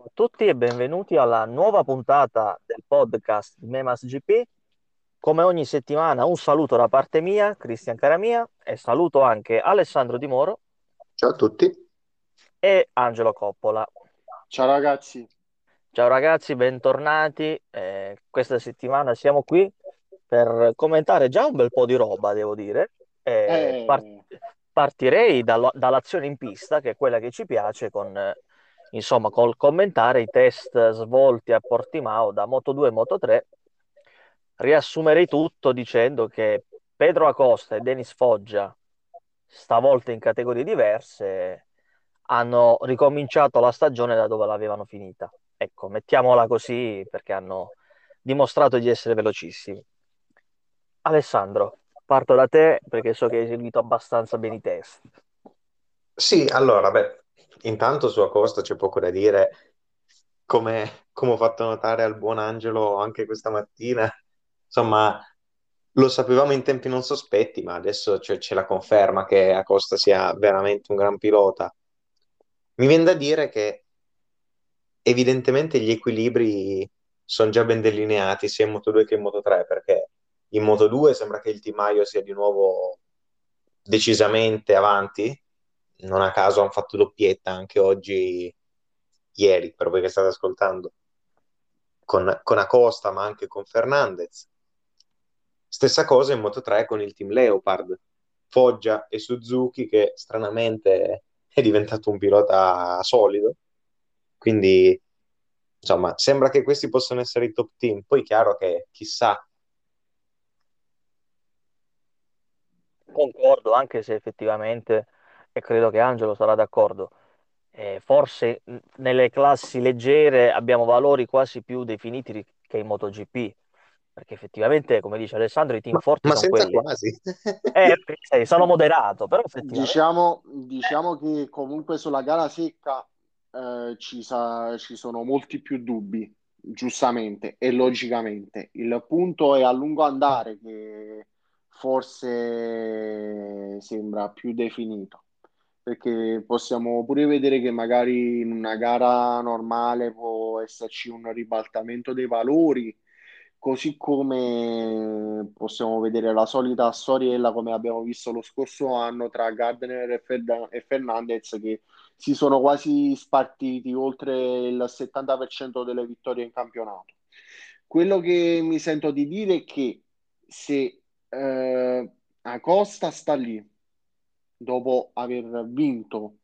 Ciao a tutti e benvenuti alla nuova puntata del podcast di Memas GP. Come ogni settimana un saluto da parte mia, Cristian Caramia, e saluto anche Alessandro Di Moro Ciao a tutti. e Angelo Coppola. Ciao ragazzi, Ciao ragazzi, bentornati. Eh, questa settimana siamo qui per commentare già un bel po' di roba, devo dire. Eh, eh, partirei dallo- dall'azione in pista, che è quella che ci piace, con, eh, insomma, col commentare i test svolti a Portimao da Moto2 e Moto3. Riassumerei tutto dicendo che Pedro Acosta e Denis Foggia, stavolta in categorie diverse, hanno ricominciato la stagione da dove l'avevano finita. Ecco, mettiamola così perché hanno dimostrato di essere velocissimi. Alessandro, parto da te perché so che hai seguito abbastanza bene i test. Sì, allora, beh, intanto su Acosta c'è poco da dire, come, come ho fatto notare al buon Angelo anche questa mattina, insomma, lo sapevamo in tempi non sospetti, ma adesso c'è c'è la conferma che Acosta sia veramente un gran pilota. Mi viene da dire che evidentemente gli equilibri sono già ben delineati sia in Moto2 che in Moto3, perché in Moto2 sembra che il timaio sia di nuovo decisamente avanti, non a caso hanno fatto doppietta anche oggi, ieri, per voi che state ascoltando, con, con Acosta, ma anche con Fernandez. Stessa cosa in Moto3 con il team Leopard, Foggia e Suzuki, che stranamente è diventato un pilota solido. Quindi, insomma, sembra che questi possano essere i top team. Poi, chiaro che chissà, Concordo, anche se effettivamente, e credo che Angelo sarà d'accordo, eh, forse nelle classi leggere abbiamo valori quasi più definiti che in MotoGP, perché effettivamente, come dice Alessandro, i team ma, forti ma sono senza quelli. quasi. Eh, sì, sono moderato, però effettivamente diciamo, diciamo che comunque sulla gara secca eh, ci, sa- ci sono molti più dubbi, giustamente e logicamente. Il punto è a lungo andare che forse sembra più definito, perché possiamo pure vedere che magari in una gara normale può esserci un ribaltamento dei valori Così come possiamo vedere la solita storiella come abbiamo visto lo scorso anno tra Gardner e, Ferda- e Fernandez che si sono quasi spartiti oltre il 70% delle vittorie in campionato. Quello che mi sento di dire è che se eh, Acosta sta lì dopo aver vinto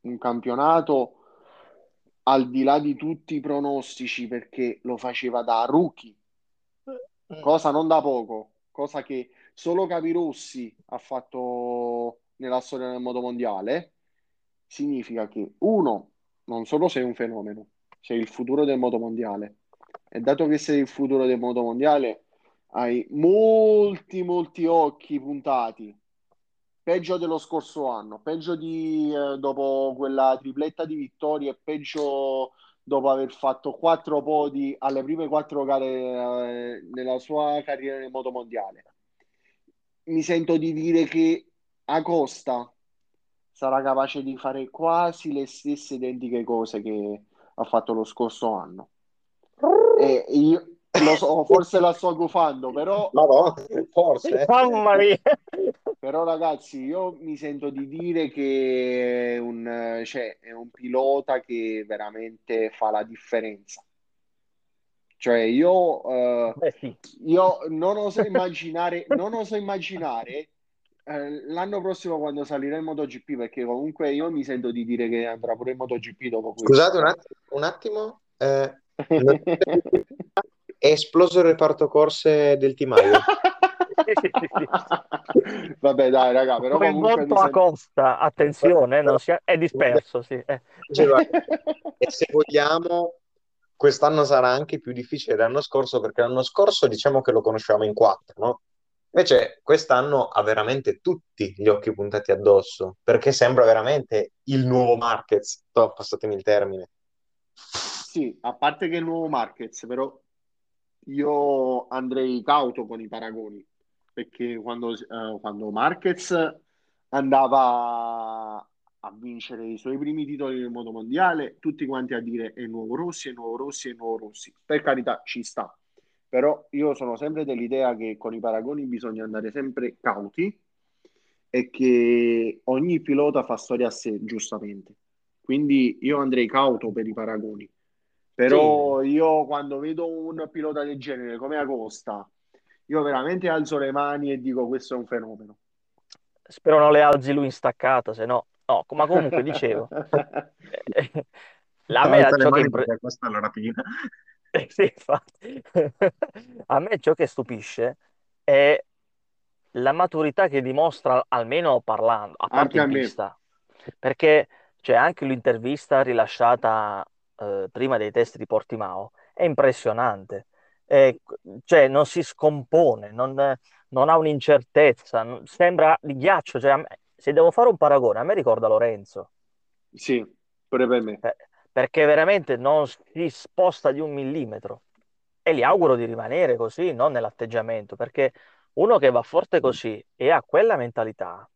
un campionato al di là di tutti i pronostici perché lo faceva da rookie cosa non da poco, cosa che solo Capirossi ha fatto nella storia del modo mondiale, significa che uno, non solo sei un fenomeno, sei il futuro del modo mondiale. E dato che sei il futuro del modo mondiale, hai molti, molti occhi puntati. Peggio dello scorso anno, peggio di eh, dopo quella tripletta di vittorie, peggio dopo aver fatto quattro podi alle prime quattro gare eh, nella sua carriera nel moto mondiale. Mi sento di dire che Acosta sarà capace di fare quasi le stesse identiche cose che ha fatto lo scorso anno. E io lo so, forse la sto gufando, però, No, no, forse. Mamma mia! Però ragazzi, io mi sento di dire che è un, cioè, è un pilota che veramente fa la differenza. Cioè, io, eh, Beh, sì. io non oso immaginare, non oso immaginare eh, l'anno prossimo quando salirà in MotoGP, perché comunque io mi sento di dire che andrà pure in MotoGP dopo questo. Scusate un attimo, un attimo, eh, è esploso il reparto corse del timaio. Vabbè, dai, raga, però comunque Coinvolto mi sento... Acosta, attenzione, non si è, è disperso, sì. eh. Diceva, E se vogliamo, quest'anno sarà anche più difficile dell'anno scorso, perché l'anno scorso diciamo che lo conoscevamo in quattro, no? Invece quest'anno ha veramente tutti gli occhi puntati addosso, perché sembra veramente il nuovo Marquez, Toh, passatemi il termine. Sì, a parte che è il nuovo Marquez, però io andrei cauto con i paragoni, perché quando, eh, quando Marquez andava a vincere i suoi primi titoli del mondo mondiale, tutti quanti a dire è nuovo Rossi, è nuovo Rossi, è nuovo Rossi. Per carità, ci sta. Però io sono sempre dell'idea che con i paragoni bisogna andare sempre cauti e che ogni pilota fa storia a sé, giustamente. Quindi io andrei cauto per i paragoni. Però sì. io quando vedo un pilota del genere come Acosta, io veramente alzo le mani e dico questo è un fenomeno. Spero non le alzi lui in staccato, se no No, ma comunque dicevo, la me ciò che impre... questa è la rapina. sì, a me ciò che stupisce è la maturità che dimostra, almeno parlando, a parte in pista. Perché cioè, anche l'intervista rilasciata eh, prima dei test di Portimao è impressionante. È, cioè, non si scompone, non, non ha un'incertezza, sembra di ghiaccio. Cioè, se devo fare un paragone, a me ricorda Lorenzo. Sì, pure per me. Eh, perché veramente non si sposta di un millimetro. E gli auguro di rimanere così, non nell'atteggiamento, perché uno che va forte così e ha quella mentalità,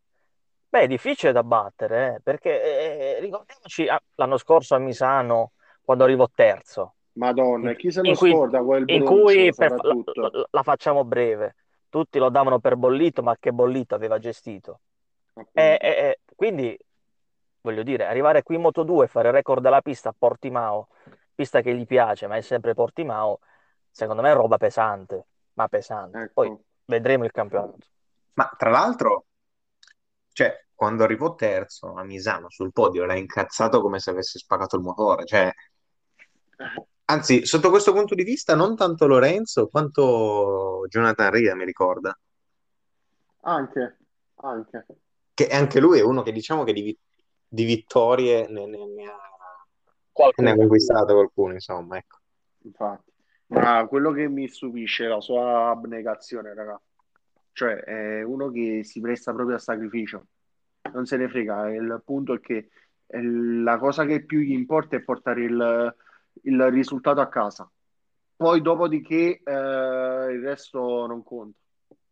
beh, è difficile da battere, eh, perché eh, ricordiamoci ah, l'anno scorso a Misano, quando arrivò terzo. Madonna, in, chi se lo scorda quel In bronzo, cui per, la, la, facciamo breve, tutti lo davano per bollito, ma che bollito aveva gestito. E, e, quindi, voglio dire, arrivare qui in Moto 2 e fare il record della pista a Portimao, pista che gli piace, ma è sempre Portimao, secondo me è roba pesante, ma pesante. Ecco. Poi vedremo il campionato. Ma tra l'altro, cioè, quando arrivò terzo a Misano sul podio, era incazzato come se avesse spaccato il motore. Cioè, anzi, sotto questo punto di vista, non tanto Lorenzo quanto Jonathan Ria mi ricorda. Anche, anche che anche lui è uno che diciamo che di, di vittorie ne, ne, ne, ha, ne, ha, conquistate qualcuno, insomma, ecco. Infatti, ma quello che mi stupisce è la sua abnegazione, raga. Cioè, è uno che si presta proprio a sacrificio, non se ne frega. Il punto è che la cosa che più gli importa è portare il, il risultato a casa. Poi, dopodiché, eh, il resto non conta.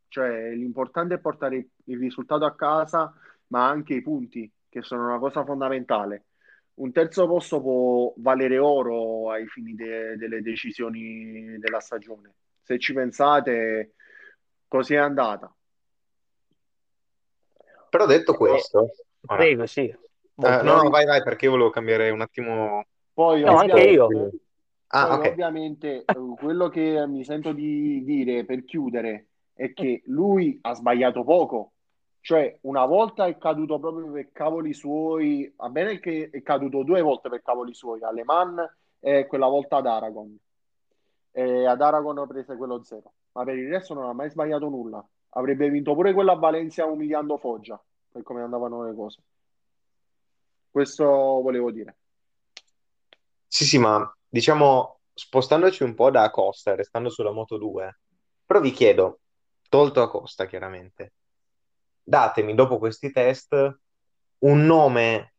Cioè, l'importante è portare il risultato a casa, ma anche i punti, che sono una cosa fondamentale. Un terzo posto può valere oro ai fini de- delle decisioni della stagione. Se ci pensate, così è andata. Però detto questo, prego, sì. Eh, no, no, vai, vai, perché io volevo cambiare un attimo. Poi, no, anche io. Ah, okay. ovviamente, eh, quello che mi sento di dire per chiudere è che lui ha sbagliato poco. Cioè, una volta è caduto proprio per cavoli suoi, va bene che è caduto due volte per cavoli suoi, alle Man e quella volta ad Aragon. E ad Aragon prese quello zero, ma per il resto non ha mai sbagliato nulla. Avrebbe vinto pure quella a Valencia umiliando Foggia, per come andavano le cose. Questo volevo dire. Sì, sì, ma diciamo, spostandoci un po' da Costa, restando sulla Moto 2, però vi chiedo, tolto a Costa chiaramente. Datemi dopo questi test un nome,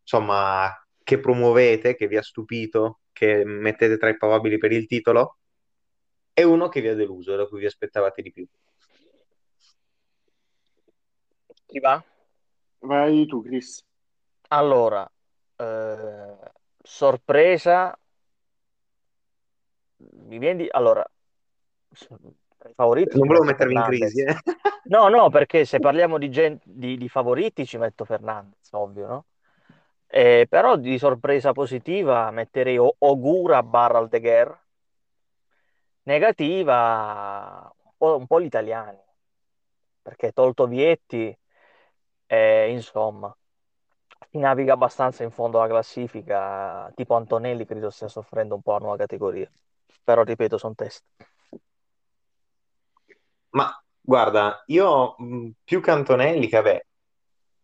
insomma, che promuovete, che vi ha stupito, che mettete tra i probabili per il titolo, e uno che vi ha deluso, da cui vi aspettavate di più. Chi va? Vai tu, Chris. Allora, eh, sorpresa. Mi viene di... Allora, favoriti. Non volevo mettermi Fernandez. in crisi. Eh. No, no, perché se parliamo di, gen- di, di favoriti ci metto Fernandez, ovvio, no? Eh, però di sorpresa positiva metterei o- Ogura barra Aldeguer. Negativa un po', un po' gli italiani, perché tolto Vietti, eh, insomma, naviga abbastanza in fondo alla classifica, tipo Antonelli credo stia soffrendo un po' la nuova categoria. Però ripeto, sono test. Ma guarda, io mh, più Cantonelli che vabbè,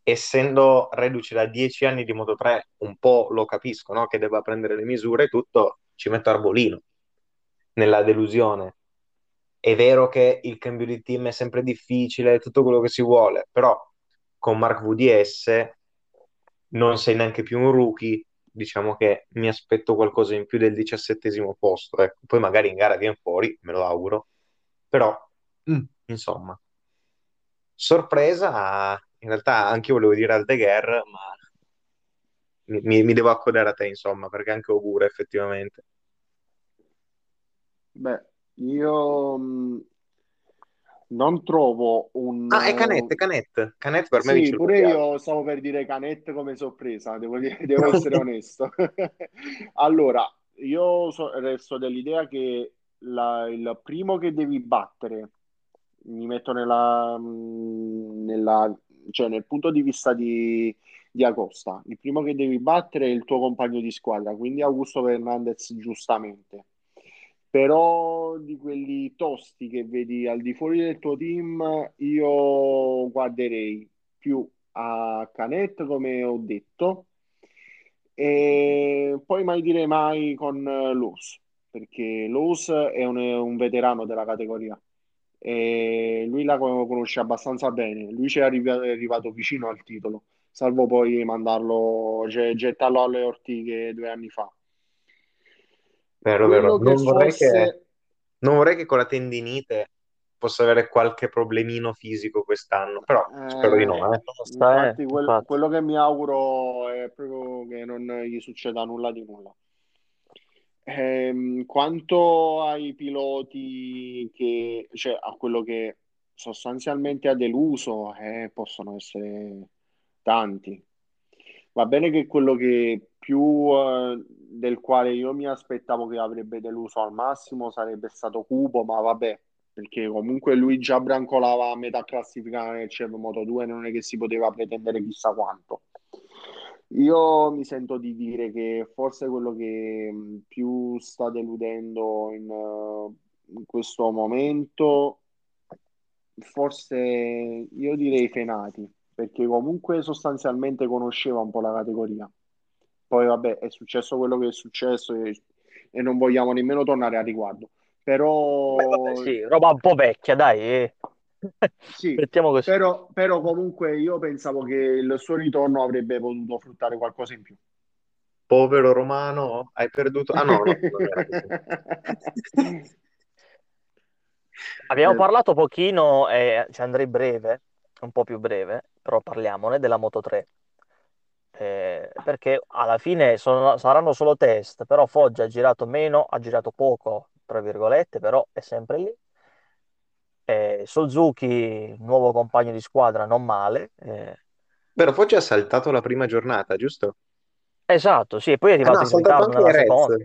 essendo reduce da dieci anni di Moto 3, un po' lo capisco, no? Che debba prendere le misure e tutto, ci metto Arbolino nella delusione. È vero che il cambio di team è sempre difficile, tutto quello che si vuole, però con Mark VDS non sei neanche più un rookie, diciamo che mi aspetto qualcosa in più del diciassettesimo posto, ecco. Poi magari in gara viene fuori, me lo auguro, però Mm, insomma, sorpresa, in realtà anche io volevo dire Aldeguer, ma mi, mi devo accodare a te, insomma, perché anche auguro effettivamente. Beh, io mh, non trovo un... Ah, è Canet, Canet. Canet per me Sì, pure io stavo per dire Canet come sorpresa, devo, dire- devo essere onesto. Allora, io so- resto dell'idea che la- il primo che devi battere, mi metto nella, mh, nella- cioè nel punto di vista di, di Acosta, il primo che devi battere è il tuo compagno di squadra, quindi Augusto Fernandez giustamente. Però di quelli tosti che vedi al di fuori del tuo team, io guarderei più a Canet, come ho detto, e poi mai dire mai con Lowe's, perché Lowe's è un, un veterano della categoria e lui la conosce abbastanza bene. Lui ci è arrivi- è arrivato vicino al titolo, salvo poi mandarlo, cioè, gettarlo alle ortiche due anni fa. Vero, vero. Non vorrei che, forse non vorrei che con la tendinite possa avere qualche problemino fisico quest'anno, però spero di Eh, no, eh. Sta, eh, infatti, quel- infatti. quello che mi auguro è proprio che non gli succeda nulla di nulla. Ehm, quanto ai piloti che, cioè a quello che sostanzialmente ha deluso, eh, possono essere tanti. Va bene che quello che più eh, del quale io mi aspettavo che avrebbe deluso al massimo sarebbe stato Cupo, ma vabbè, perché comunque lui già brancolava a metà classifica nel CEV Moto 2, non è che si poteva pretendere chissà quanto. Io mi sento di dire che forse quello che mh, più sta deludendo in, eh, in questo momento, forse io direi Fenati, perché comunque sostanzialmente conosceva un po' la categoria. Poi vabbè, è successo quello che è successo e, e non vogliamo nemmeno tornare a riguardo. Beh, Però vabbè, sì, roba un po' vecchia, dai. eh. sì, Mettiamo così. però, però comunque io pensavo che il suo ritorno avrebbe potuto fruttare qualcosa in più. Povero Romano, hai perduto... Ah no, no. Abbiamo Eh, parlato pochino, e ci andrei breve, un po' più breve, però parliamone della Moto 3. Eh, perché alla fine sono- saranno solo test, però Foggia ha girato meno, ha girato poco, tra virgolette, però è sempre lì. Eh, Suzuki, nuovo compagno di squadra, non male. eh, Vero, Foggia ha saltato la prima giornata, giusto? esatto, sì, e poi è Ah no, arrivato ha in saltato ritardo nella Reds, seconda.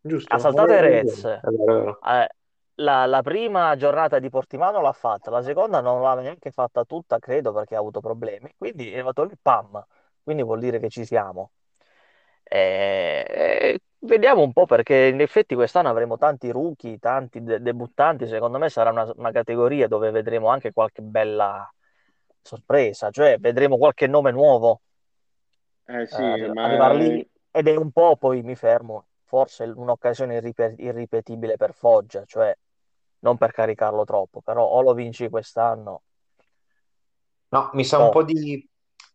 giusto? Ha saltato vero, è vero. Eh, la, la prima giornata di Portimano l'ha fatta, la seconda non l'ha neanche fatta tutta, credo, perché ha avuto problemi. Quindi è arrivato lì, pam. Quindi vuol dire che ci siamo. Eh, eh, vediamo un po' perché in effetti quest'anno avremo tanti rookie, tanti de- debuttanti. Secondo me sarà una, una categoria dove vedremo anche qualche bella sorpresa, cioè vedremo qualche nome nuovo eh sì, arri- ma lì ed è un po' poi mi fermo, forse un'occasione irripe- irripetibile per Foggia, cioè non per caricarlo troppo, però o lo vinci quest'anno No, mi sa un o po' di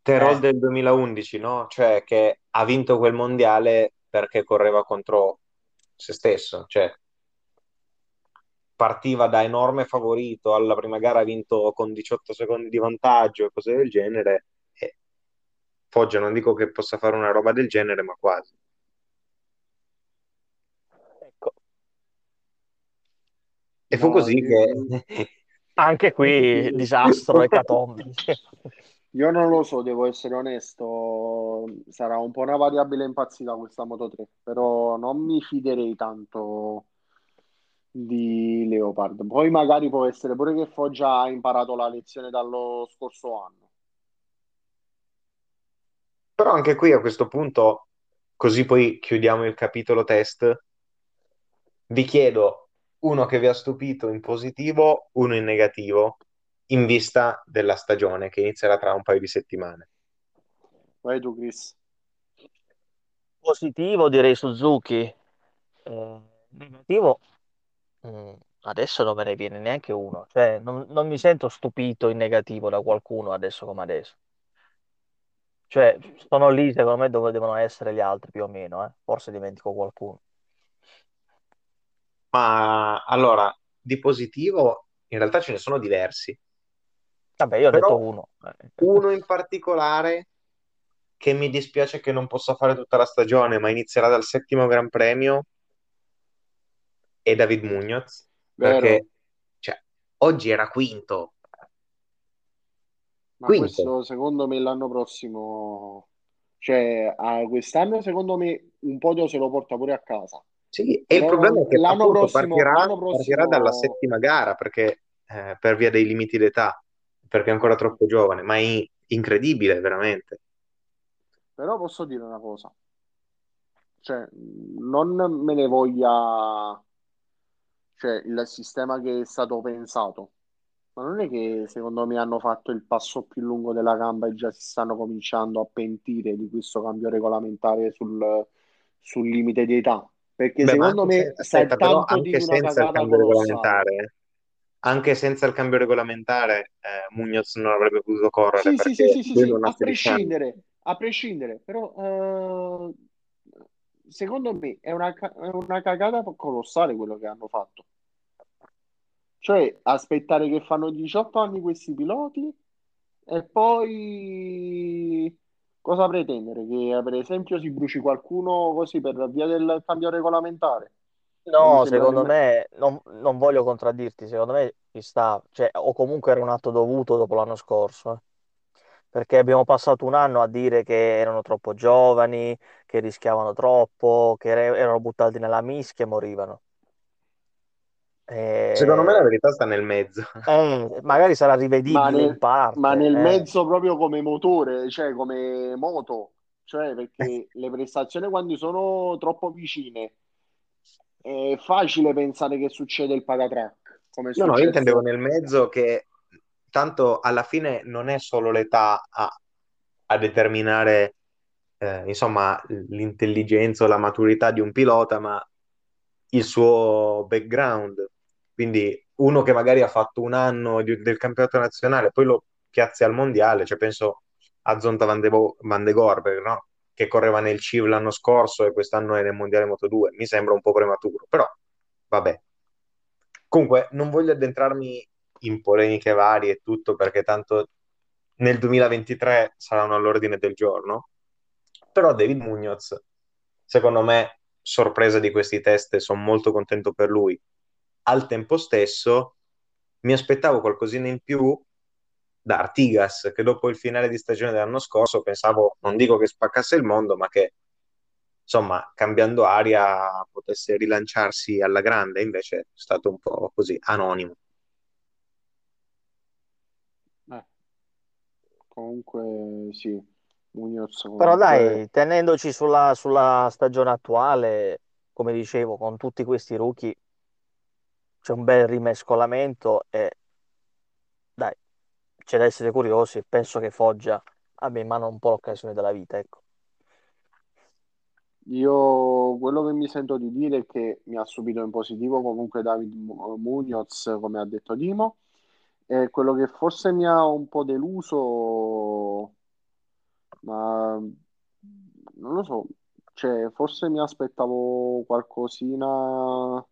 Terol eh, del 2011, no? Cioè che ha vinto quel mondiale perché correva contro se stesso, cioè partiva da enorme favorito, alla prima gara ha vinto con 18 secondi di vantaggio e cose del genere. E Foggia non dico che possa fare una roba del genere, ma quasi. ecco, E fu no, così io, che... anche qui disastro, ecatombe. io non lo so, devo essere onesto, sarà un po' una variabile impazzita questa Moto 3, però non mi fiderei tanto di Leopard. Poi magari può essere pure che Foggia ha imparato la lezione dallo scorso anno. Però anche qui a questo punto, così poi chiudiamo il capitolo test, vi chiedo uno che vi ha stupito in positivo, uno in negativo, in vista della stagione che inizierà tra un paio di settimane. Vai tu, Chris. Positivo direi Suzuki, Eh, negativo mm, adesso non me ne viene neanche uno, cioè non, non mi sento stupito in negativo da qualcuno adesso come adesso. Cioè, sono lì secondo me dove devono essere gli altri più o meno, eh. Forse dimentico qualcuno. Ma allora, di positivo in realtà ce ne sono diversi, Vabbè, io ho detto però uno. eh. uno in particolare che mi dispiace che non possa fare tutta la stagione, ma inizierà dal settimo Gran Premio, è David Munoz, Vero. perché cioè, oggi era quinto. Ma Quinto. questo secondo me l'anno prossimo, cioè a quest'anno secondo me un podio se lo porta pure a casa. Sì, e il problema è che l'anno appunto prossimo- partirà, l'anno prossimo- partirà dalla settima gara perché, eh, per via dei limiti d'età, perché è ancora troppo giovane, ma è incredibile, veramente. Però posso dire una cosa, cioè non me ne voglia, cioè il sistema che è stato pensato, ma non è che secondo me hanno fatto il passo più lungo della gamba e già si stanno cominciando a pentire di questo cambio regolamentare sul, sul limite di età, perché Beh, secondo me aspetta, però anche senza il cambio colossale. regolamentare, eh, anche senza il cambio regolamentare, eh, Munoz non avrebbe potuto correre Sì, sì, sì, sì, sì, a 16 anni. prescindere, a prescindere, però eh, secondo me è una, è una cagata colossale quello che hanno fatto. Cioè, aspettare che fanno 18 anni questi piloti e poi cosa pretendere? Che per esempio si bruci qualcuno così per via del cambio regolamentare? No, secondo me, non, non voglio contraddirti, secondo me ci sta, cioè, o comunque era un atto dovuto dopo l'anno scorso, eh. Perché abbiamo passato un anno a dire che erano troppo giovani, che rischiavano troppo, che era- erano buttati nella mischia e morivano. Secondo me la Eh, verità sta nel mezzo. eh, magari sarà Ma rivedibile in nel, ma parte, nel eh. mezzo proprio come motore, cioè come moto, cioè perché le prestazioni quando sono troppo vicine è facile pensare che succede il patatrack, come No, no, io intendevo nel mezzo che tanto alla fine non è solo l'età a, a determinare, eh, insomma, l'intelligenza o la maturità di un pilota, ma il suo background. Quindi uno che magari ha fatto un anno di- del campionato nazionale, poi lo piazzi al mondiale, cioè penso a Zonta Van de, Bo- Van de Gorber, no? Che correva nel CIV l'anno scorso e quest'anno è nel mondiale Moto 2. Mi sembra un po' prematuro, però vabbè. Comunque, non voglio addentrarmi in polemiche varie e tutto, perché tanto nel 2023 saranno all'ordine del giorno. Però David Munoz, secondo me, sorpresa di questi test, sono molto contento per lui. Al tempo stesso, mi aspettavo qualcosina in più da Artigas, che dopo il finale di stagione dell'anno scorso pensavo, non dico che spaccasse il mondo, ma che insomma, cambiando aria potesse rilanciarsi alla grande, invece è stato un po' così anonimo. Eh, comunque sì, Munoz Però dai, tenendoci sulla, sulla stagione attuale, come dicevo, con tutti questi rookie c'è un bel rimescolamento e c'è da essere curiosi. Penso che Foggia abbia in mano un po' l'occasione della vita, ecco. Io quello che mi sento di dire è che mi ha subito in positivo comunque David Mu- Munoz, come ha detto Dimo, e quello che forse mi ha un po' deluso, ma non lo so, cioè forse mi aspettavo qualcosina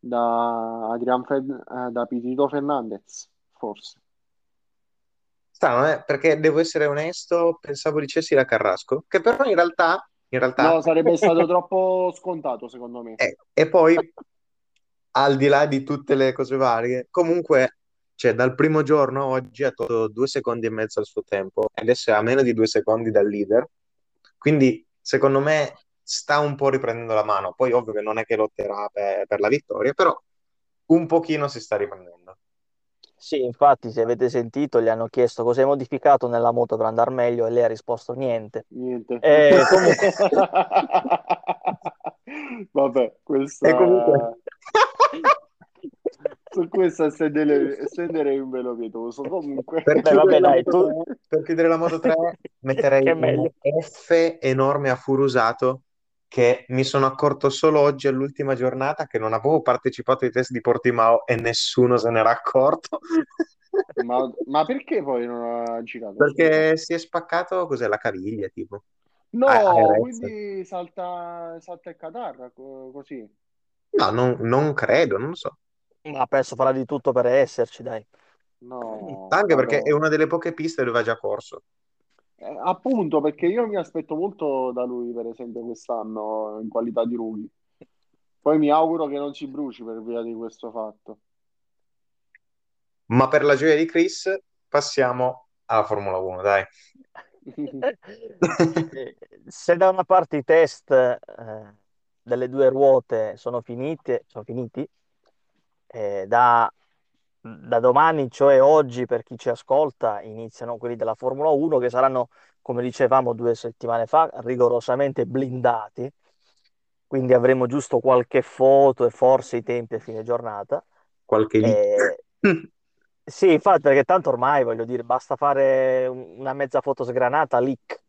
da Adrian Fed- eh, da Pitito Fernandez, forse. Strano, eh? Perché devo essere onesto, pensavo dicessi la Carrasco, che però in realtà, in realtà No, sarebbe stato troppo scontato secondo me. Eh, e poi, al di là di tutte le cose varie, comunque, cioè, dal primo giorno a oggi ha tolto due secondi e mezzo al suo tempo, adesso è a meno di due secondi dal leader, quindi secondo me sta un po' riprendendo la mano. Poi ovvio che non è che lotterà per, per la vittoria, però un pochino si sta riprendendo. Sì, infatti, se avete sentito, gli hanno chiesto cosa hai modificato nella moto per andare meglio e lei ha risposto niente. Niente. Eh, comunque- Vabbè, questa... E comunque... Su questa estendere- estenderei un velo pietoso. Comunque... Per Beh, vabbè, chiudere, la dai, Moto tu- 3, per chiudere la Moto 3 metterei un. F enorme a Furusato che mi sono accorto solo oggi all'ultima giornata che non avevo partecipato ai test di Portimao e nessuno se n'era accorto Ma, ma perché poi non ha girato? perché si è spaccato cos'è la caviglia tipo No, Ah, quindi salta, salta il Qatar, co- così. no non, non credo non lo so Ma penso farà di tutto per esserci, dai. No, anche perché è una delle poche piste dove ha già corso Eh, appunto, perché io mi aspetto molto da lui, per esempio, quest'anno in qualità di rookie. Poi mi auguro che non si bruci per via di questo fatto. Ma per la gioia di Chris passiamo alla Formula 1, dai. Se da una parte i test eh, delle due ruote sono finiti, sono finiti eh, da, da domani, cioè oggi per chi ci ascolta, iniziano quelli della Formula 1 che saranno, come dicevamo due settimane fa, rigorosamente blindati, quindi avremo giusto qualche foto e forse i tempi a fine giornata. Qualche lì. Eh, sì, infatti, perché tanto ormai voglio dire, basta fare una mezza foto sgranata, leak.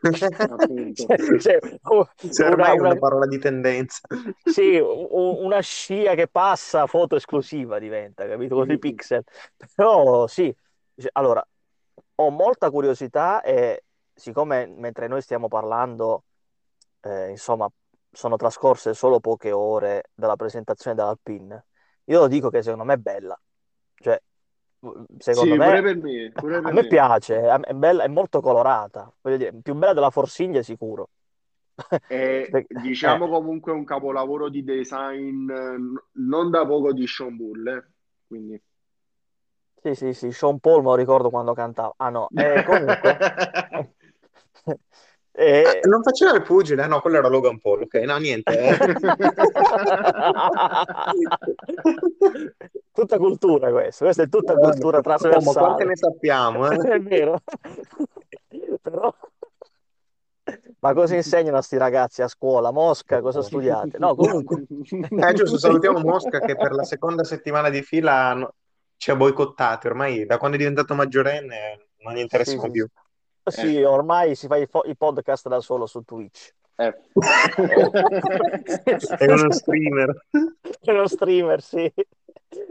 Appunto. Cioè, oh, Cioè, una, una una- parola di tendenza. sì, u- una scia che passa, foto esclusiva diventa, capito? Con i pixel. Però sì, allora, ho molta curiosità e siccome mentre noi stiamo parlando, eh, insomma, sono trascorse solo poche ore dalla presentazione dell'Alpine, io lo dico che secondo me è bella. Cioè, secondo Sì, me, pure per me, pure a per me me. piace, è, è bella, è molto colorata. Dire, più bella della Forsiglia sicuro. È, diciamo eh, comunque un capolavoro di design non da poco di Sean Bull, eh. Quindi sì, sì, sì, Sean Paul me lo ricordo quando cantava. Ah no, eh, comunque... Ah, Eh, non faceva il pugile? No, quello era Logan Paul. Ok, no, niente. eh. Tutta cultura questo, questa è tutta cultura Oh, ma quante trasversale. ne sappiamo? eh? È vero. Però... Ma cosa insegnano a sti ragazzi a scuola? Mosca, cosa studiate? No, comunque... Eh, giusto, salutiamo Mosca che per la seconda settimana di fila ci ha boicottati. Ormai da quando è diventato maggiorenne non gli Sì, interessiamo sì, più. sì, Eh, ormai si fa i, fo- i podcast da solo su Twitch. eh. È uno streamer. È uno streamer, sì.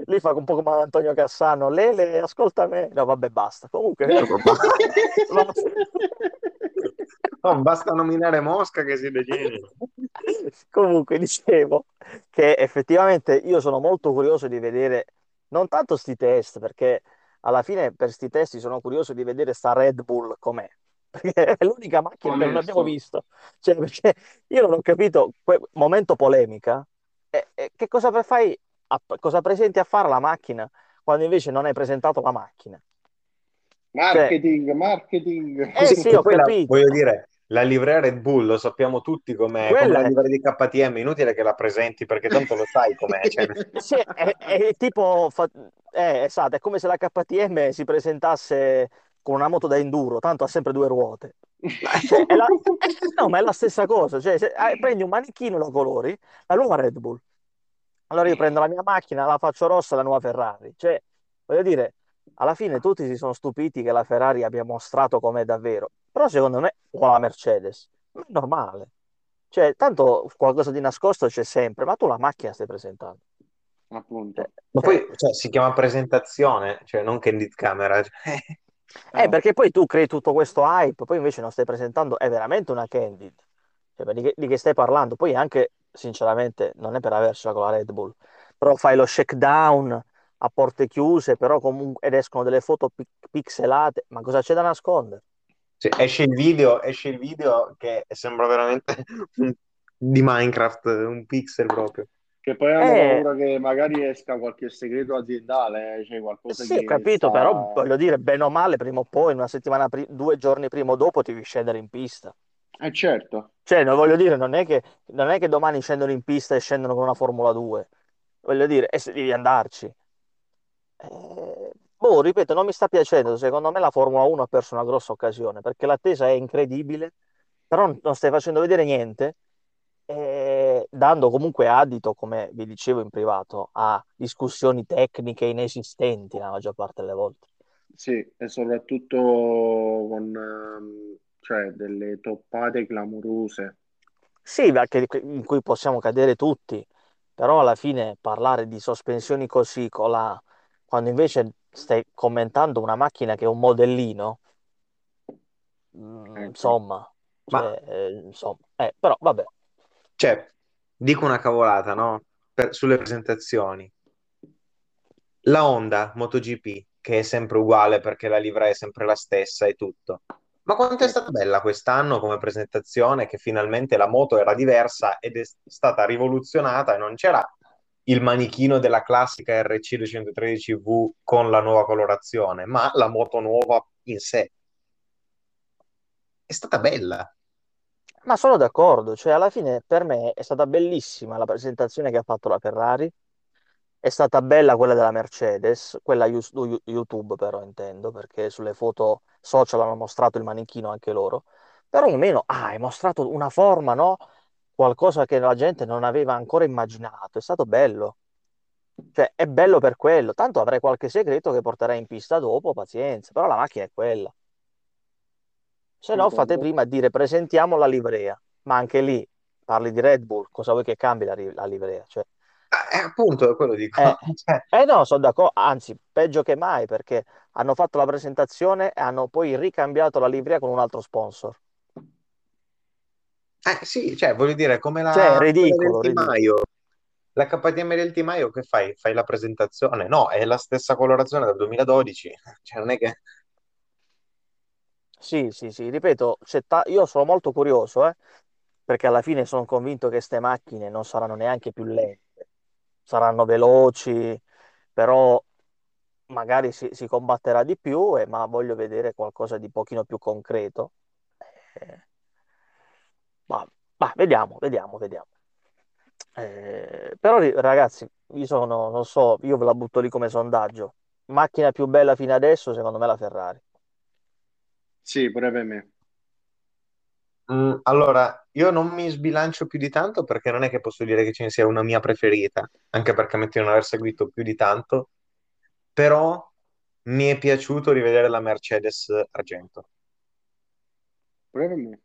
Lui fa un po' come Antonio Cassano. Lele, ascolta me. No, vabbè, basta. Comunque, basta. No, basta nominare Mosca che si degenera. Comunque, dicevo che effettivamente io sono molto curioso di vedere non tanto sti test, perché alla fine per sti test sono curioso di vedere sta Red Bull com'è, perché è l'unica macchina che non abbiamo visto. Cioè, perché io non ho capito, que- momento polemica, e- e che cosa fai, a- cosa presenti a fare la macchina quando invece non hai presentato la macchina? Cioè, Marketing, marketing. eh Sì, ho poi la- capito. voglio dire, la livrea Red Bull lo sappiamo tutti come, come Quella la è, livrea di KTM, inutile che la presenti perché tanto lo sai com'è. cioè. Sì, è, è tipo, fa- eh, esatto, è come se la KTM si presentasse con una moto da enduro, tanto ha sempre due ruote. Cioè, la, no, ma è la stessa cosa, cioè, se, eh, prendi un manichino lo colori, la nuova Red Bull. Allora io prendo la mia macchina, la faccio rossa, la nuova Ferrari. Cioè, voglio dire, alla fine tutti si sono stupiti che la Ferrari abbia mostrato com'è davvero, però secondo me, o la Mercedes, ma è normale. Cioè, tanto qualcosa di nascosto c'è sempre, ma tu la macchina stai presentando. Appunto. Cioè, Ma cioè, poi cioè, si chiama presentazione, cioè non candid camera. cioè. Eh, Oh. perché poi tu crei tutto questo hype, poi invece non stai presentando, è veramente una candid. Cioè, di che, di che stai parlando? Poi anche, sinceramente, non è per avercela con la Red Bull, però fai lo shakedown a porte chiuse, però comunque, ed escono delle foto pi- pixelate, ma cosa c'è da nascondere? Cioè, esce il video, esce il video che sembra veramente di Minecraft, un pixel proprio. Che poi hanno Eh, paura che magari esca qualche segreto aziendale, cioè qualcosa sì, ho che capito, però sta... voglio dire, bene o male, prima o poi, una settimana, pri- due giorni prima o dopo, devi scendere in pista. Eh certo, Cioè, non voglio dire, non è che, non è che domani scendono in pista e scendono con una Formula 2. Voglio dire, e se devi andarci. Eh, boh, ripeto, non mi sta piacendo. Secondo me la Formula 1 ha perso una grossa occasione perché l'attesa è incredibile, però non stai facendo vedere niente, eh, dando comunque adito, come vi dicevo in privato, a discussioni tecniche inesistenti la maggior parte delle volte. sì, e soprattutto con ehm, cioè, delle toppate clamorose. Sì, ma che- in cui possiamo cadere tutti, però alla fine parlare di sospensioni così, con la- quando invece stai commentando una macchina che è un modellino, mm, Ecco. insomma, Ma cioè, eh, insomma, eh, però vabbè. Cioè, dico una cavolata, no? Per- sulle presentazioni. La Honda MotoGP, che è sempre uguale perché la livrea è sempre la stessa e tutto. Ma quanto è stata bella quest'anno come presentazione, che finalmente la moto era diversa ed è stata rivoluzionata e non c'era il manichino della classica RC 213V con la nuova colorazione, ma la moto nuova in sé. È stata bella. Ma sono d'accordo, cioè alla fine per me è stata bellissima la presentazione che ha fatto la Ferrari, è stata bella quella della Mercedes, quella You- YouTube però intendo, perché sulle foto social hanno mostrato il manichino anche loro, però almeno ah, hai mostrato una forma, no? Qualcosa che la gente non aveva ancora immaginato, è stato bello, cioè è bello per quello, tanto avrei qualche segreto che porterai in pista dopo, pazienza, però la macchina è quella. Se no, fate prima a dire presentiamo la livrea, ma anche lì parli di Red Bull, cosa vuoi che cambi la, la livrea? Cioè, Eh, appunto, è quello dico. eh, Cioè, eh no, sono d'accordo, anzi, peggio che mai perché hanno fatto la presentazione e hanno poi ricambiato la livrea con un altro sponsor. Eh, sì, cioè, voglio dire, come Cioè, la, del ridicolo, Di ridicolo. La KTM del Di Maio che fai? Fai la presentazione? No, è la stessa colorazione del 2012. Cioè, non è che... Sì, sì, sì, ripeto, c'è ta- io sono molto curioso, eh, perché alla fine sono convinto che queste macchine non saranno neanche più lente, saranno veloci, però magari si, si combatterà di più, eh, ma voglio vedere qualcosa di pochino più concreto. Eh, ma, ma vediamo, vediamo, vediamo. Eh, però ragazzi, io sono, non so, io ve la butto lì come sondaggio. Macchina più bella fino adesso, secondo me, la Ferrari. Sì, pure per me. Mm, allora, io non mi sbilancio più di tanto perché non è che posso dire che ce ne sia una mia preferita, anche perché di non aver seguito più di tanto, però mi è piaciuto rivedere la Mercedes Argento. Pure per me.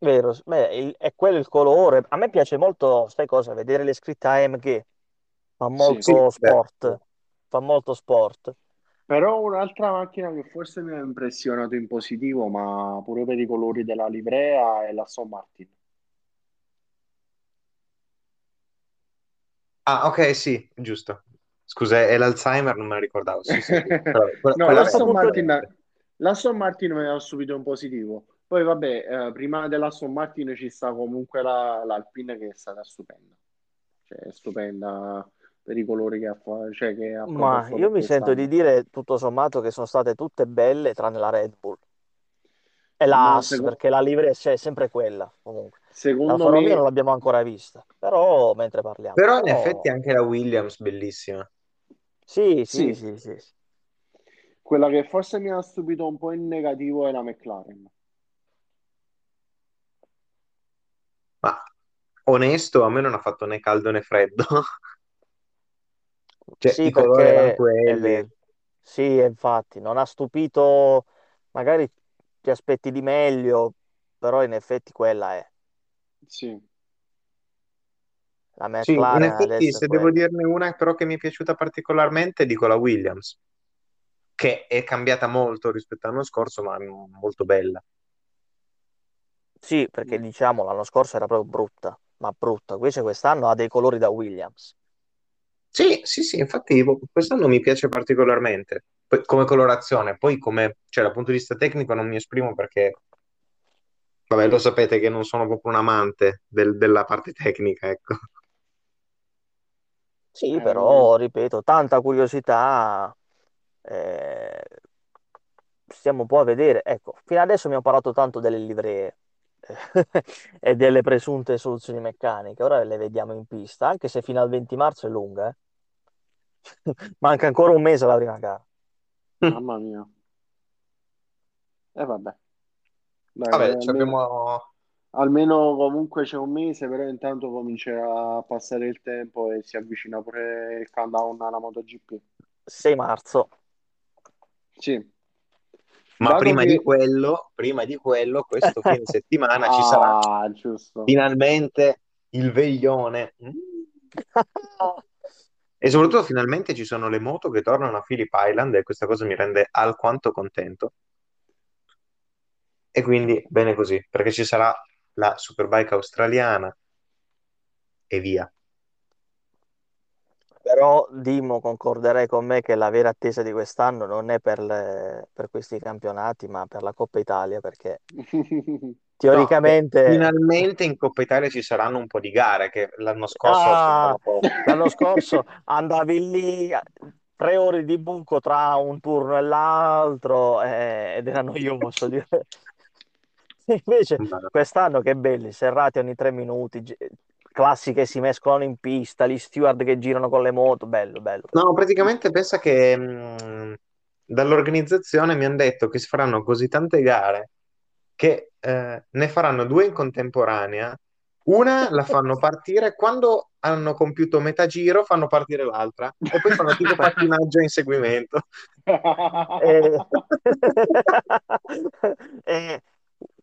Vero? Beh, il- è quello il colore. A me piace molto, sai cosa? Vedere le scritte AMG. Fa Sì. Sì, molto beh, sport. Fa molto sport. Però un'altra macchina che forse mi ha impressionato in positivo, ma pure per i colori della livrea, è l'Aston Martin. Ah, ok, sì, giusto. Scusa, è l'Alzheimer, non me la ricordavo. Sì, sì, sì. Però que- No, A quella questo è l'Aston punto, Martin, presente. l'Aston Martin mi ha subito un positivo. Poi vabbè, eh, prima dell'Aston Martin ci sta comunque la, l'Alpine che è stata stupenda. Cioè, è stupenda per i colori che ha, fa- cioè, che ha ma io mi sento di dire tutto sommato che sono state tutte belle tranne la Red Bull. E la Ma Haas, seco- perché la livrea c'è sempre quella, comunque. secondo L'Alfa Romeo non me, l'abbiamo ancora vista, però mentre parliamo. Però in effetti anche la Williams, bellissima. sì, sì, sì, sì, sì. sì. quella che forse mi ha stupito un po' in negativo è la McLaren. Ma onesto, a me non ha fatto né caldo né freddo. Cioè, i Sì, colori erano quelli. Sì, infatti, non ha stupito, magari ti aspetti di meglio, però in effetti quella è. Sì. La Sì, in McLaren effetti, se devo dirne una però che mi è piaciuta particolarmente, dico la Williams, che è cambiata molto rispetto all'anno scorso, ma è molto bella. Sì, perché Mm. diciamo l'anno scorso era proprio brutta, ma brutta. Invece quest'anno ha dei colori da Williams. Sì, sì, sì, infatti quest'anno mi piace particolarmente, Poi, come colorazione, poi come, cioè dal punto di vista tecnico non mi esprimo perché, vabbè, lo sapete che non sono proprio un amante del- della parte tecnica, ecco. Sì, Eh, però, ripeto, tanta curiosità. eh, stiamo un po' a vedere. Ecco, fino adesso abbiamo parlato tanto delle livree e delle presunte soluzioni meccaniche. Ora le vediamo in pista, anche se fino al 20 marzo è lunga, eh. Manca ancora un mese alla prima gara. mamma mia. E vabbè, dai, Vabbè, eh, ci almeno, abbiamo... almeno comunque c'è un mese, però intanto comincerà a passare il tempo e si avvicina pure il countdown alla MotoGP. 6 marzo. Sì, Ma prima di che... quello, prima di quello, questo fine settimana ci sarà Ah, giusto. finalmente il veglione. Mm. E soprattutto finalmente ci sono le moto che tornano a Phillip Island e questa cosa mi rende alquanto contento. E quindi bene così, perché ci sarà la Superbike australiana e via. Però Dimo concorderei con me che la vera attesa di quest'anno non è per, le- per questi campionati, ma per la Coppa Italia, perché No, teoricamente... finalmente in Coppa Italia ci saranno un po' di gare che l'anno scorso Ah, l'anno scorso andavi lì tre ore di buco tra un turno e l'altro eh, ed era noioso. dire. Invece quest'anno che belli, serrati ogni tre minuti, classi che si mescolano in pista, gli steward che girano con le moto, bello, bello. No, praticamente pensa che mh, dall'organizzazione mi hanno detto che si faranno così tante gare che eh, ne faranno due in contemporanea. Una la fanno partire quando hanno compiuto metà giro, fanno partire l'altra e poi fanno tipo pattinaggio a inseguimento. E... e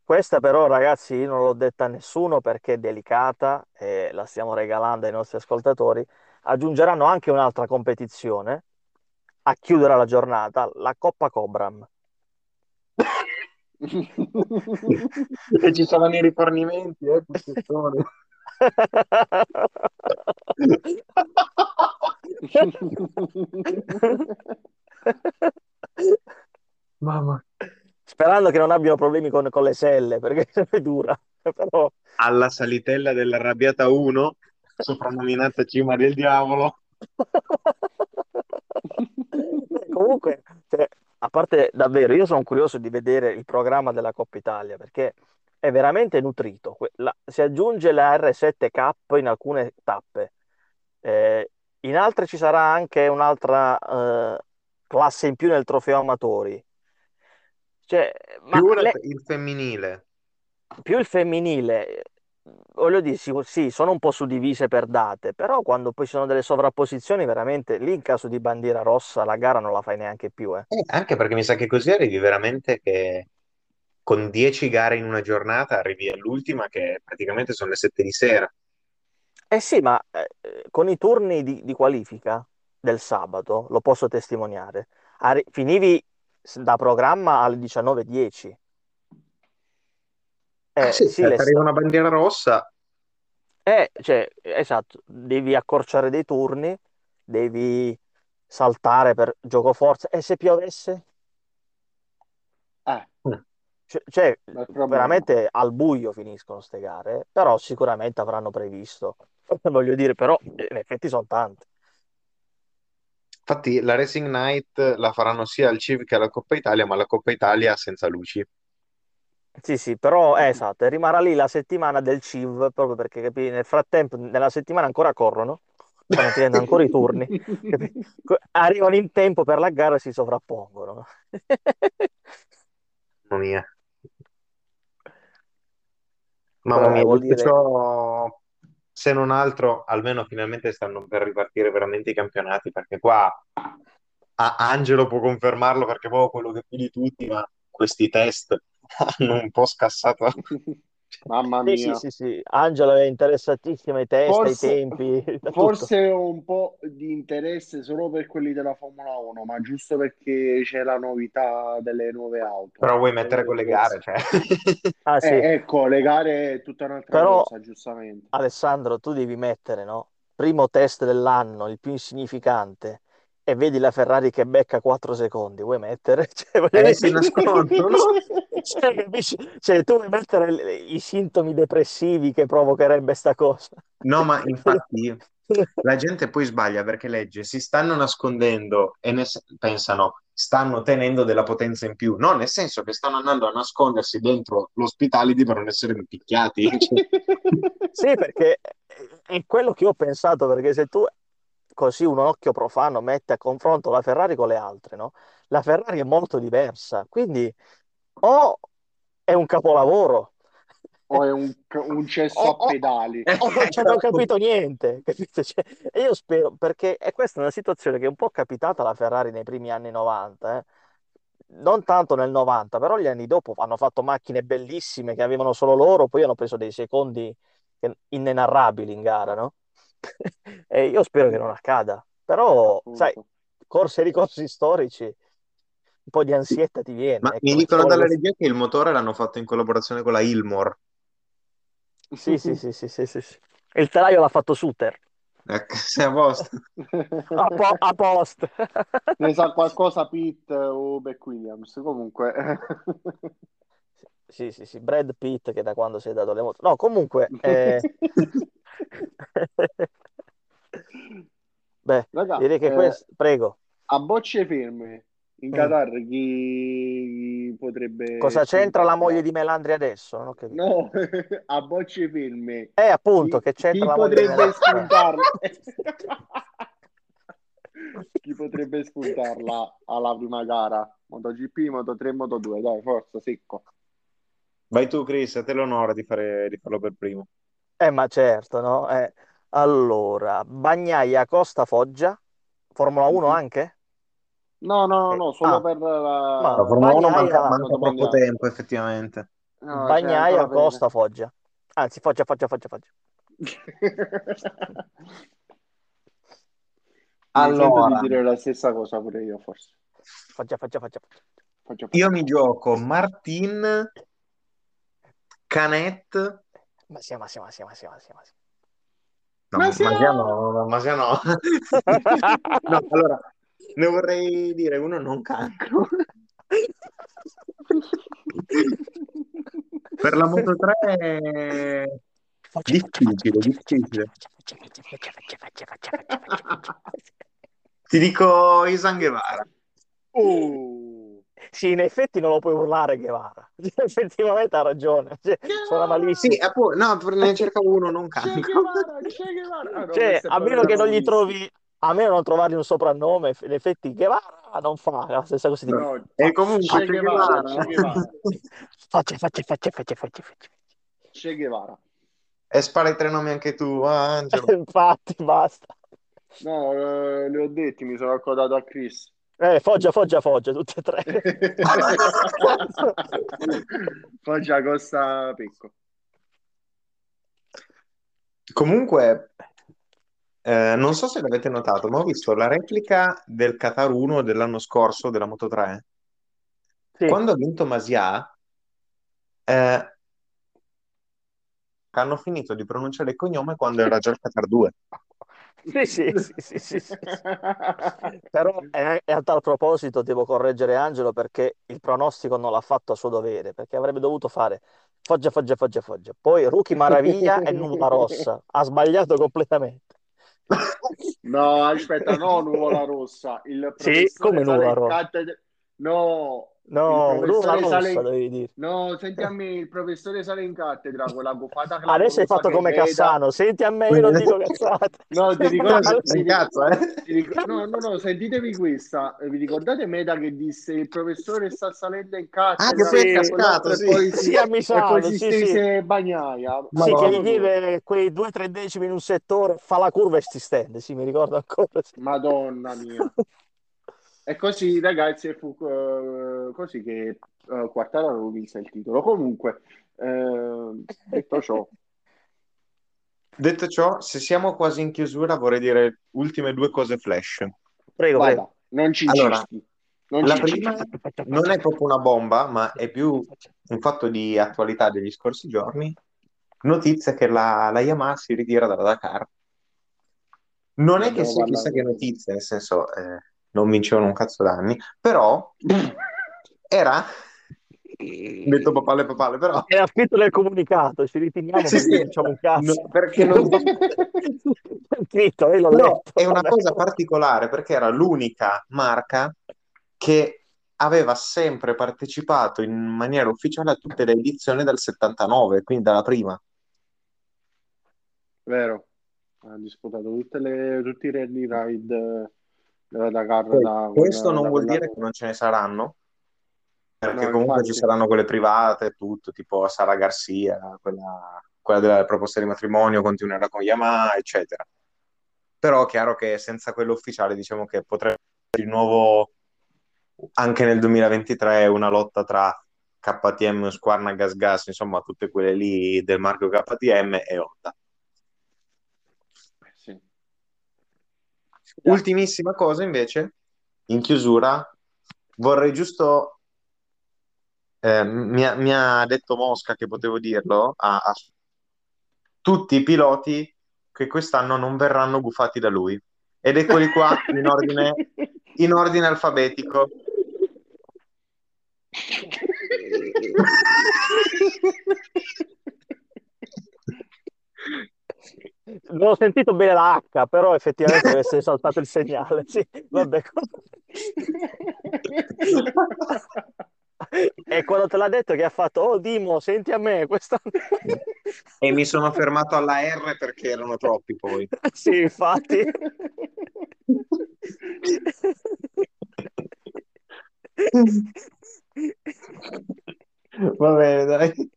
questa però, ragazzi, io non l'ho detta a nessuno perché è delicata e la stiamo regalando ai nostri ascoltatori. Aggiungeranno anche un'altra competizione a chiudere la giornata, la Coppa Cobram. E ci saranno i rifornimenti, eh, Pussettone. Mamma. Sperando che non abbiano problemi con, con le selle, perché è dura. Però... Alla salitella dell'arrabbiata 1, soprannominata Cima del Diavolo. Comunque, cioè, a parte davvero, io sono curioso di vedere il programma della Coppa Italia perché è veramente nutrito. La- si aggiunge la R7K in alcune tappe, Eh, in altre ci sarà anche un'altra eh, classe in più nel trofeo amatori. Cioè, Più le- il femminile. più il femminile, voglio dire, sì, sono un po' suddivise per date, però quando poi ci sono delle sovrapposizioni, veramente lì in caso di bandiera rossa la gara non la fai neanche più, eh. Eh, anche perché mi sa che così arrivi veramente che con 10 gare in una giornata arrivi all'ultima che praticamente sono le 7 di sera. Eh sì, ma eh, con i turni di, di qualifica del sabato, lo posso testimoniare, arri- finivi da programma alle 19.10. Ah Eh sì, sì, ti arriva sta- una bandiera rossa, eh, cioè, esatto, devi accorciare dei turni, devi saltare per gioco forza. E se piovesse? Eh, mm, Cioè, cioè, veramente al buio finiscono ste gare, però sicuramente avranno previsto. Voglio dire, però in effetti sono tante. Infatti la Racing Night la faranno sia al CIV che alla Coppa Italia, ma la Coppa Italia senza luci. Sì, sì, però eh, esatto, rimarrà lì la settimana del CIV, proprio perché capi, nel frattempo, nella settimana ancora corrono, stanno finendo ancora i turni, Arrivano in tempo per la gara e si sovrappongono. Mamma mia. Mamma eh, mia, vuol detto dire... ciò, se non altro, almeno finalmente stanno per ripartire veramente i campionati, perché qua a- Angelo può confermarlo perché proprio quello che più di tutti, ma questi test hanno un po' scassato. Mamma Sì, sì, mia. sì, sì, Angelo è interessatissima ai test, ai Forse, tempi, da tutto. forse un po' di interesse solo per quelli della Formula 1, ma giusto perché c'è la novità delle nuove auto. Però vuoi mettere con le gare, cioè. Ah sì, Eh, ecco, le gare è tutta un'altra però cosa, giustamente. Alessandro, tu devi mettere, no? Primo test dell'anno, il più insignificante, e vedi la Ferrari che becca 4 secondi, vuoi mettere? Cioè, Eh, si nascondono. Cioè? Cioè, tu vuoi mettere i sintomi depressivi che provocherebbe sta cosa. No, ma infatti la gente poi sbaglia perché legge, si stanno nascondendo e ne pensano stanno tenendo della potenza in più. No, nel senso che stanno andando a nascondersi dentro l'ospitality per non essere picchiati. Cioè, Sì, perché è quello che ho pensato, perché se tu così un occhio profano mette a confronto la Ferrari con le altre, no? La Ferrari è molto diversa, quindi o è un capolavoro O è un, un cesso o, a pedali. o non ci hanno capito niente, capito? Cioè, e io spero, perché e questa è una situazione che è un po' capitata alla Ferrari nei primi anni 90, eh. Non tanto nel 90, però gli anni dopo hanno fatto macchine bellissime che avevano solo loro, poi hanno preso dei secondi inenarrabili in gara, no? E io spero che non accada, però, sai, Appunto. corse e ricorsi storici, un po' di ansietta ti viene, Ma ecco, mi dicono dalla regia che il motore l'hanno fatto in collaborazione con la Ilmor. Sì, sì, sì, sì, sì, sì, sì. Il telaio l'ha fatto Suter. Ecco, sei a posto. A, po- a post. ne sa qualcosa Pitt o Beck Williams. Comunque, Sì, sì, sì, Brad Pitt che da quando si è dato le moto. No, comunque... eh, Beh, Raga, direi che eh, questo... Prego. a bocce ferme in Mm. Qatar chi potrebbe Cosa c'entra la moglie di Melandri adesso? Capito. No, a bocce ferme. Eh, appunto, Chi, che c'entra chi la moglie di potrebbe Melandri? spuntarla? chi potrebbe spuntarla alla prima gara? MotoGP, Moto3, Moto2, dai, forza, secco. Vai tu, Chris, a te l'onore di, fare, di farlo per primo. Eh, ma certo, no? Eh, allora, Bagnaia Costa Foggia, Formula 1 Mhm. anche? No, no, no, Eh, no, solo ah, per ma la... La Formula 1 manca, Bagnaia, manca troppo Bagnaia. tempo, effettivamente. No, c'è Bagnaia ancora per... Costa Foggia. Anzi, Foggia, Foggia, Foggia, Foggia. Mi sento di Allora, dire la stessa cosa pure io, forse. Foggia, Foggia, Foggia, Foggia. Faccio io mi gioco Martin, Canet, ma sì, ma sì, ma sì, ma sì, ma sì. Ma sì. No, ma, sia... ma no, ma sia no. no, allora, ne vorrei dire uno non cancro. per la Moto 3 faccia, difficile, difficile. Ti dico Isan Guevara. Oh. Sì, in effetti non lo puoi urlare Guevara. Effettivamente ha ragione. Cioè, suona Guevara! malissimo. Sì, appunto, no, ne cercavo uno non Guevara! Ah no, Cioè, a meno che non gli trovi, a meno non trovargli un soprannome, in effetti Guevara non fa la stessa cosa di No. E comunque Che Guevara, Guevara Faccia, faccia, faccia, faccia, faccia, faccia. Che Guevara. E spara i tre nomi anche tu, ah, Angelo. Infatti, basta. No, eh, li ho detti, mi sono accodato a Chris. Eh, foggia, foggia, foggia, tutti e tre. Foggia Costa Pecco. Comunque, eh, non so se l'avete notato, ma ho visto la replica del Qatar 1 dell'anno scorso della Moto 3. Sì. Quando ha vinto Masia, eh, hanno finito di pronunciare il cognome quando era già il Qatar 2. Sì, sì, sì, sì, sì. Però eh, e a tal proposito devo correggere Angelo perché il pronostico non l'ha fatto a suo dovere, perché avrebbe dovuto fare Foggia, Foggia, Foggia, Foggia. Poi Rookie Maraviglia e Nuvola Rossa. Ha sbagliato completamente. No, aspetta, no, Nuvola Rossa. Il Sì, come Nuvola Rossa? cattedra. No, No, sale Rossa in... dovevi dire. No, senti a me, il professore sale in cattedra con la gufata Adesso hai fatto che come veda. Cassano. Senti a me, io non dico cazzate. No, ti si ti incazza, eh? no, no, no, sentitevi questa. Eh, Vi ricordate Meda che disse il professore sta salendo in Ah, che cattedra poi è Sì, e quell'altro cascato, sì. poi si, sì, a e poi Misano, si sì, sì. stese Bagnaia? Sì, che Madonna gli chiede quei due o tre decimi in un settore, fa la curva e si stende. Sì, mi ricordo ancora. sì. Madonna mia. E così, ragazzi, fu eh, così che uh, Quartararo vinse il titolo. Comunque, eh, detto ciò, Detto ciò, se siamo quasi in chiusura, vorrei dire ultime due cose flash. Prego, vada, prego. non ci Allora. Non la ci prima non è proprio una bomba, ma è più un fatto di attualità degli scorsi giorni. Notizia che la, la Yamaha si ritira dalla Dakar. Non è che sia chissà che notizia, nel senso, eh, non vincevano un cazzo d'anni, però era, detto papale papale, però Era scritto nel comunicato, ci ritiriamo Sì, perché sì. non diciamo un cazzo. No, perché non- È scritto, io l'ho No, letto. è una vabbè. cosa particolare perché era l'unica marca che aveva sempre partecipato in maniera ufficiale a tutte le edizioni dal 79, quindi dalla prima. Vero, ha disputato tutte le, tutti i rally ride Dakar Poi, da questo quella- non da vuol dire che non ce ne saranno, perché No, comunque infatti. ci saranno quelle private tutto, tipo Sara Garcia, quella, quella della proposta di matrimonio continuerà con Yamaha, eccetera. Però è chiaro che senza quello ufficiale diciamo che potrebbe essere di nuovo anche nel 2023 una lotta tra KTM, Squarna Gas Gas, insomma tutte quelle lì del marchio KTM e Honda. Ultimissima cosa invece, in chiusura, vorrei giusto, eh, mi, ha, mi ha detto Mosca che potevo dirlo, a, a tutti i piloti che quest'anno non verranno gufati da lui. Ed eccoli qua in ordine, in ordine alfabetico. Non ho sentito bene la H, però effettivamente deve essere saltato il segnale. Sì, vabbè. E quando te l'ha detto che ha fatto, oh Dimo, senti a me, questa... E mi sono fermato alla R perché erano troppi poi. Sì, infatti. Va bene, dai.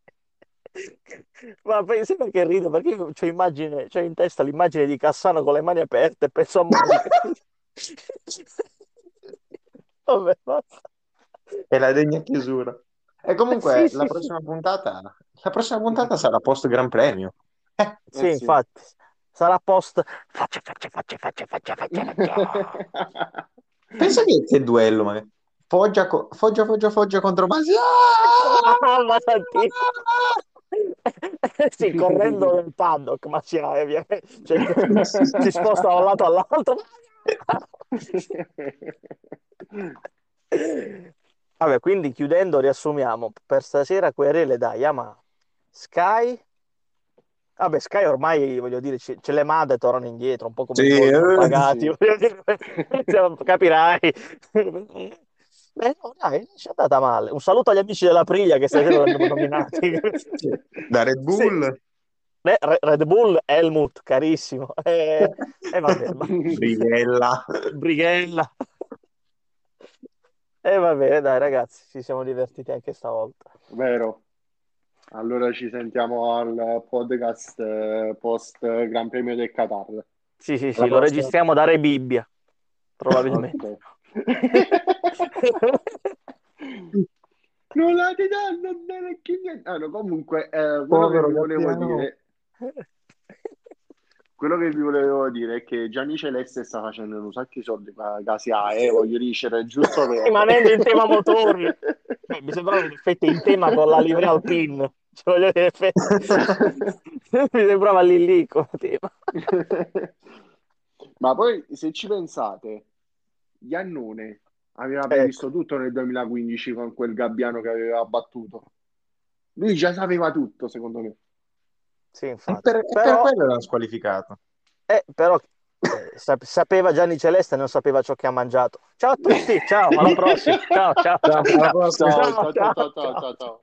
Ma pensi perché rido? Perché io c'ho, immagine, c'ho in testa l'immagine di Cassano con le mani aperte e penso a Monica. Vabbè, basta. È la degna chiusura. E comunque Sì, la sì, sì. prossima puntata, la prossima puntata sarà post Gran Premio. Eh, Sì, Eh sì. infatti. Sarà post... Faccia, faccia, faccia, faccia, faccia, faccia, pensa che, che duello, ma Foggia, co- Foggia, Foggia, Foggia contro Masi. Ah, ma tantissimo. Sì, correndo nel paddock, ma si. Cioè, si sposta da un lato all'altro. Vabbè, quindi chiudendo, riassumiamo. Per stasera querele da Yamaha, Sky. Vabbè, Sky ormai, voglio dire, ce, ce le manda e tornano indietro, un po' come Sì, i eh, pagati, sì. cioè, capirai. Beh, no, dai, non ci è andata male. Un saluto agli amici della Priglia che stasera li abbiamo nominati. Da Red Bull. Beh, Re- Red Bull, Helmut, carissimo. E vabbè, ma- Brighella. Brighella. E va bene, dai ragazzi, ci siamo divertiti anche stavolta. Vero. Allora ci sentiamo al podcast eh, post Gran Premio del Qatar. Sì, sì, sì, Alla lo prossima. registriamo da Re Bibbia, probabilmente. Non la ti danno bene chi niente. Ah, no, comunque, eh, quello Povero che vi volevo Gabbiano. dire, quello che vi volevo dire è che Gianni Celeste sta facendo un sacco di soldi con la Casia e voglio dicere giusto per... Rimanendo in tema motori. Eh, mi sembrava in effetti in tema con la livrea Alpine. Cioè, voglio dire, mi sembrava lì lì come tema. Ma poi, se ci pensate, Iannone aveva Ecco. previsto tutto nel 2015 con quel gabbiano che aveva battuto. Lui già sapeva tutto, secondo me. Sì, infatti. per, e per Però, quello l'hanno squalificato. eh, però eh, sap- sapeva Gianni Celeste non sapeva ciò che ha mangiato. Ciao a tutti, ciao, alla prossima. Ciao, ciao. Ciao, Ciao, ciao, ciao, ciao, ciao, ciao, ciao. ciao.